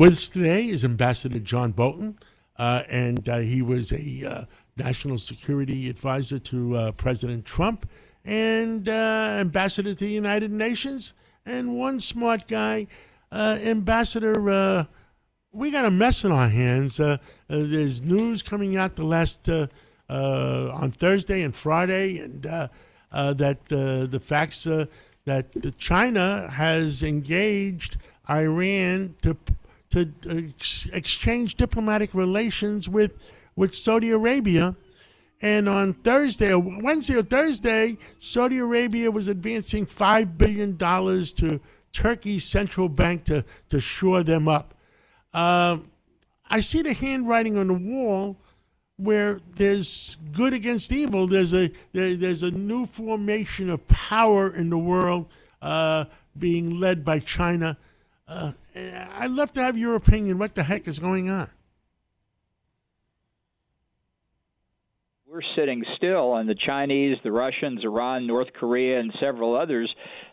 With us today is Ambassador John Bolton, uh, and uh, he was a uh, national security advisor to uh, President Trump and uh, ambassador to the United Nations, and one smart guy, Ambassador. we got a mess in our hands. there's news coming out the last on Thursday and Friday, and that the facts that China has engaged Iran to to ex- exchange diplomatic relations with with Saudi Arabia. And on Thursday, Wednesday or Thursday, Saudi Arabia was advancing $5 billion to Turkey's central bank to, to shore them up. Uh, I see the handwriting on the wall where there's good against evil. There's a, there, there's a new formation of power in the world uh, being led by China. Uh, I'd love to have your opinion. What the heck is going on? We're sitting still, and the Chinese, the Russians, Iran, North Korea, and several others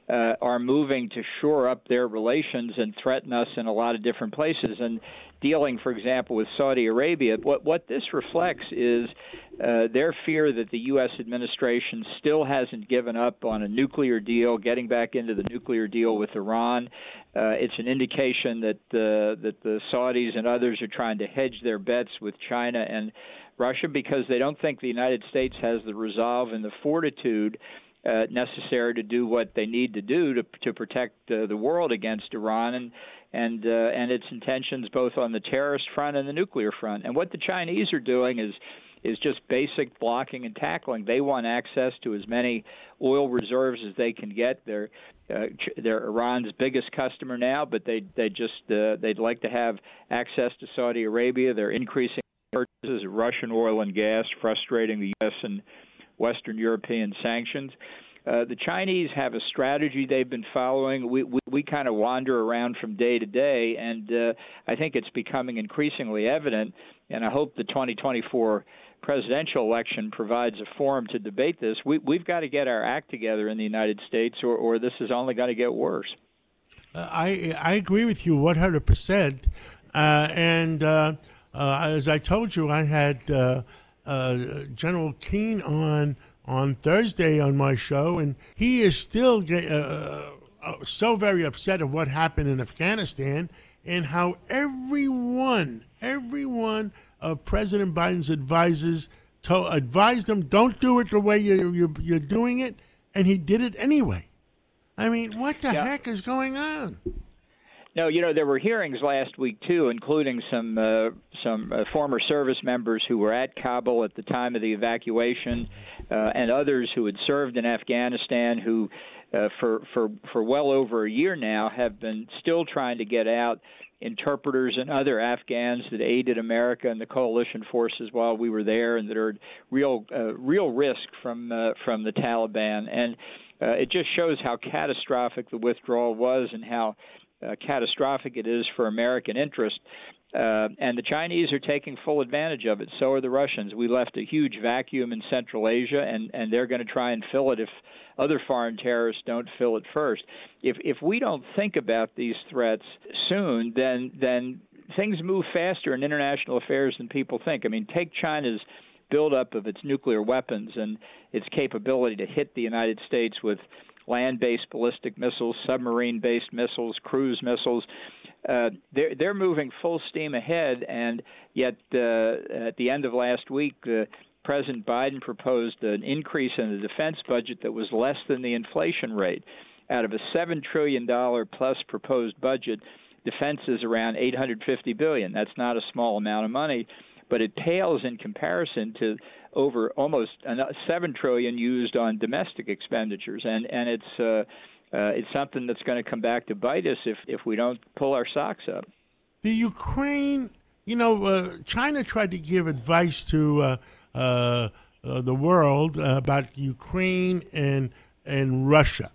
uh, are moving to shore up their relations and threaten us in a lot of different places. And dealing, for example, with Saudi Arabia, what what this reflects is uh, their fear that the U.S. administration still hasn't given up on a nuclear deal, getting back into the nuclear deal with Iran. Uh, it's an indication that uh, that the Saudis and others are trying to hedge their bets with China and Russia because they don't think the United States has the resolve and the fortitude necessary to do what they need to do to to protect uh, the world against Iran and and uh, and its intentions both on the terrorist front and the nuclear front. And what the Chinese are doing is is just basic blocking and tackling. They want access to as many oil reserves as they can get. They're uh, they're Iran's biggest customer now, but they they just uh, they'd like to have access to Saudi Arabia. They're increasing purchases of Russian oil and gas, frustrating the U.S. and Western European sanctions. Uh, the Chinese have a strategy they've been following. We we, we kind of wander around from day to day, and uh, I think it's becoming increasingly evident. And I hope the 2024 presidential election provides a forum to debate this. We, we've got to get our act together in the United States, or, or this is only going to get worse. Uh, I I agree with you 100 uh, percent. And uh, as I told you, I had General Keane on on Thursday on my show, and he is still uh, uh, so very upset of what happened in Afghanistan and how everyone, everyone of President Biden's advisors to, advised him, don't do it the way you, you, you're doing it, and he did it anyway. I mean, what the yeah. heck is going on? No, you know there were hearings last week too, including some uh, some uh, former service members who were at Kabul at the time of the evacuation, uh, and others who had served in Afghanistan who, uh, for for for well over a year now, have been still trying to get out. Interpreters and other Afghans that aided America and the coalition forces while we were there, and that are real uh, real risk from uh, from the Taliban, and uh, it just shows how catastrophic the withdrawal was and how uh, catastrophic it is for American interest. Uh, and the Chinese are taking full advantage of it. So are the Russians. We left a huge vacuum in Central Asia, and, and they're going to try and fill it if other foreign terrorists don't fill it first. If if we don't think about these threats soon, then then things move faster in international affairs than people think. I mean, take China's buildup of its nuclear weapons and its capability to hit the United States with land based ballistic missiles, submarine based missiles, cruise missiles. Uh, they're, they're moving full steam ahead, and yet uh, at the end of last week, uh, President Biden proposed an increase in the defense budget that was less than the inflation rate. Out of a $7 trillion plus proposed budget, defense is around 850 billion. That's not a small amount of money, but it pales in comparison to over almost seven trillion used on domestic expenditures, and and it's uh, uh, it's something that's going to come back to bite us if if we don't pull our socks up. The Ukraine, you know, uh, China tried to give advice to uh, uh, uh, the world about Ukraine and and Russia.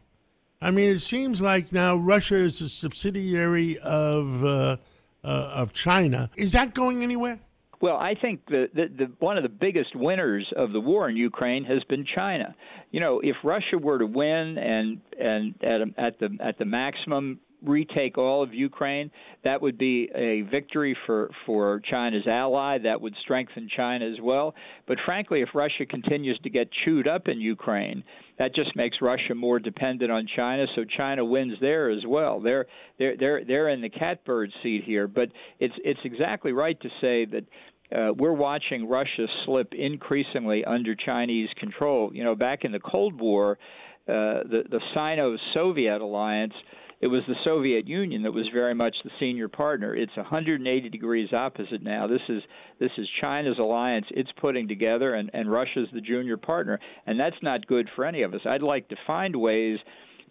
I mean, it seems like now Russia is a subsidiary of of China. Is that going anywhere? Well, I think the, the, the one of the biggest winners of the war in Ukraine has been China. You know, if Russia were to win and and at, at the at the maximum retake all of Ukraine, that would be a victory for, for China's ally. That would strengthen China as well. But frankly, if Russia continues to get chewed up in Ukraine, that just makes Russia more dependent on China. So China wins there as well. They're they're they're they're in the catbird seat here. But it's it's exactly right to say that uh, we're watching Russia slip increasingly under Chinese control. You know, back in the Cold War, uh, the the Sino-Soviet alliance. It was the Soviet Union that was very much the senior partner. It's 180 degrees opposite now. This is this is China's alliance it's putting together, and, and Russia's the junior partner, and that's not good for any of us. I'd like to find ways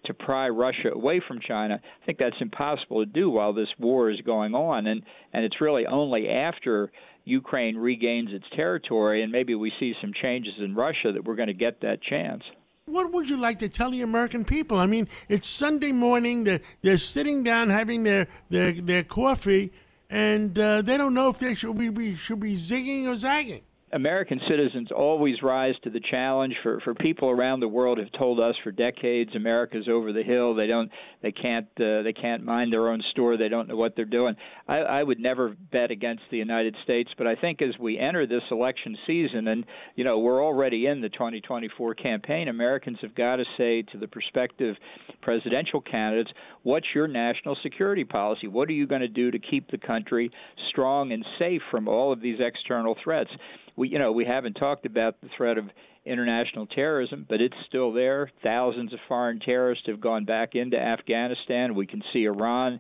to pry Russia away from China. I think that's impossible to do while this war is going on, and and it's really only after Ukraine regains its territory and maybe we see some changes in Russia that we're going to get that chance. What would you like to tell the American people? I mean, it's Sunday morning. They're, they're sitting down having their, their, their coffee, and uh, they don't know if they should be, be, should be zigging or zagging. American citizens always rise to the challenge. For for people around the world have told us for decades, America's over the hill. They don't, they can't, uh, they can't mind their own store. They don't know what they're doing. I, I would never bet against the United States, but I think as we enter this election season, and you know we're already in the 2024 campaign, Americans have got to say to the prospective presidential candidates, what's your national security policy? What are you going to do to keep the country strong and safe from all of these external threats? We you know we haven't talked about the threat of international terrorism, but it's still there. Thousands of foreign terrorists have gone back into Afghanistan. We can see Iran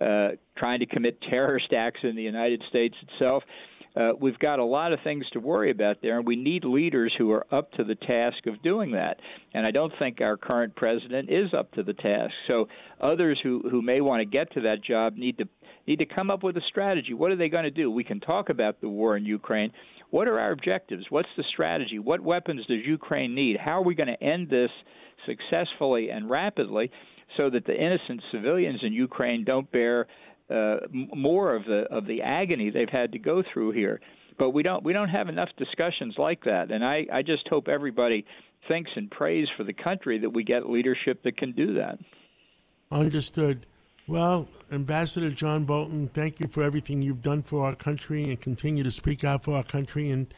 uh, trying to commit terrorist acts in the United States itself. Uh, we've got a lot of things to worry about there, and we need leaders who are up to the task of doing that. And I don't think our current president is up to the task. So others who who may want to get to that job need to need to come up with a strategy. What are they going to do? We can talk about the war in Ukraine, what are our objectives? What's the strategy? What weapons does Ukraine need? How are we going to end this successfully and rapidly so that the innocent civilians in Ukraine don't bear uh, more of the of the agony they've had to go through here? But we don't we don't have enough discussions like that, and I, I just hope everybody thinks and prays for the country that we get leadership that can do that. Understood. Well, Ambassador John Bolton, thank you for everything you've done for our country and continue to speak out for our country. And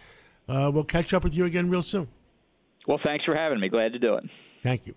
uh, we'll catch up with you again real soon. Well, thanks for having me. Glad to do it. Thank you.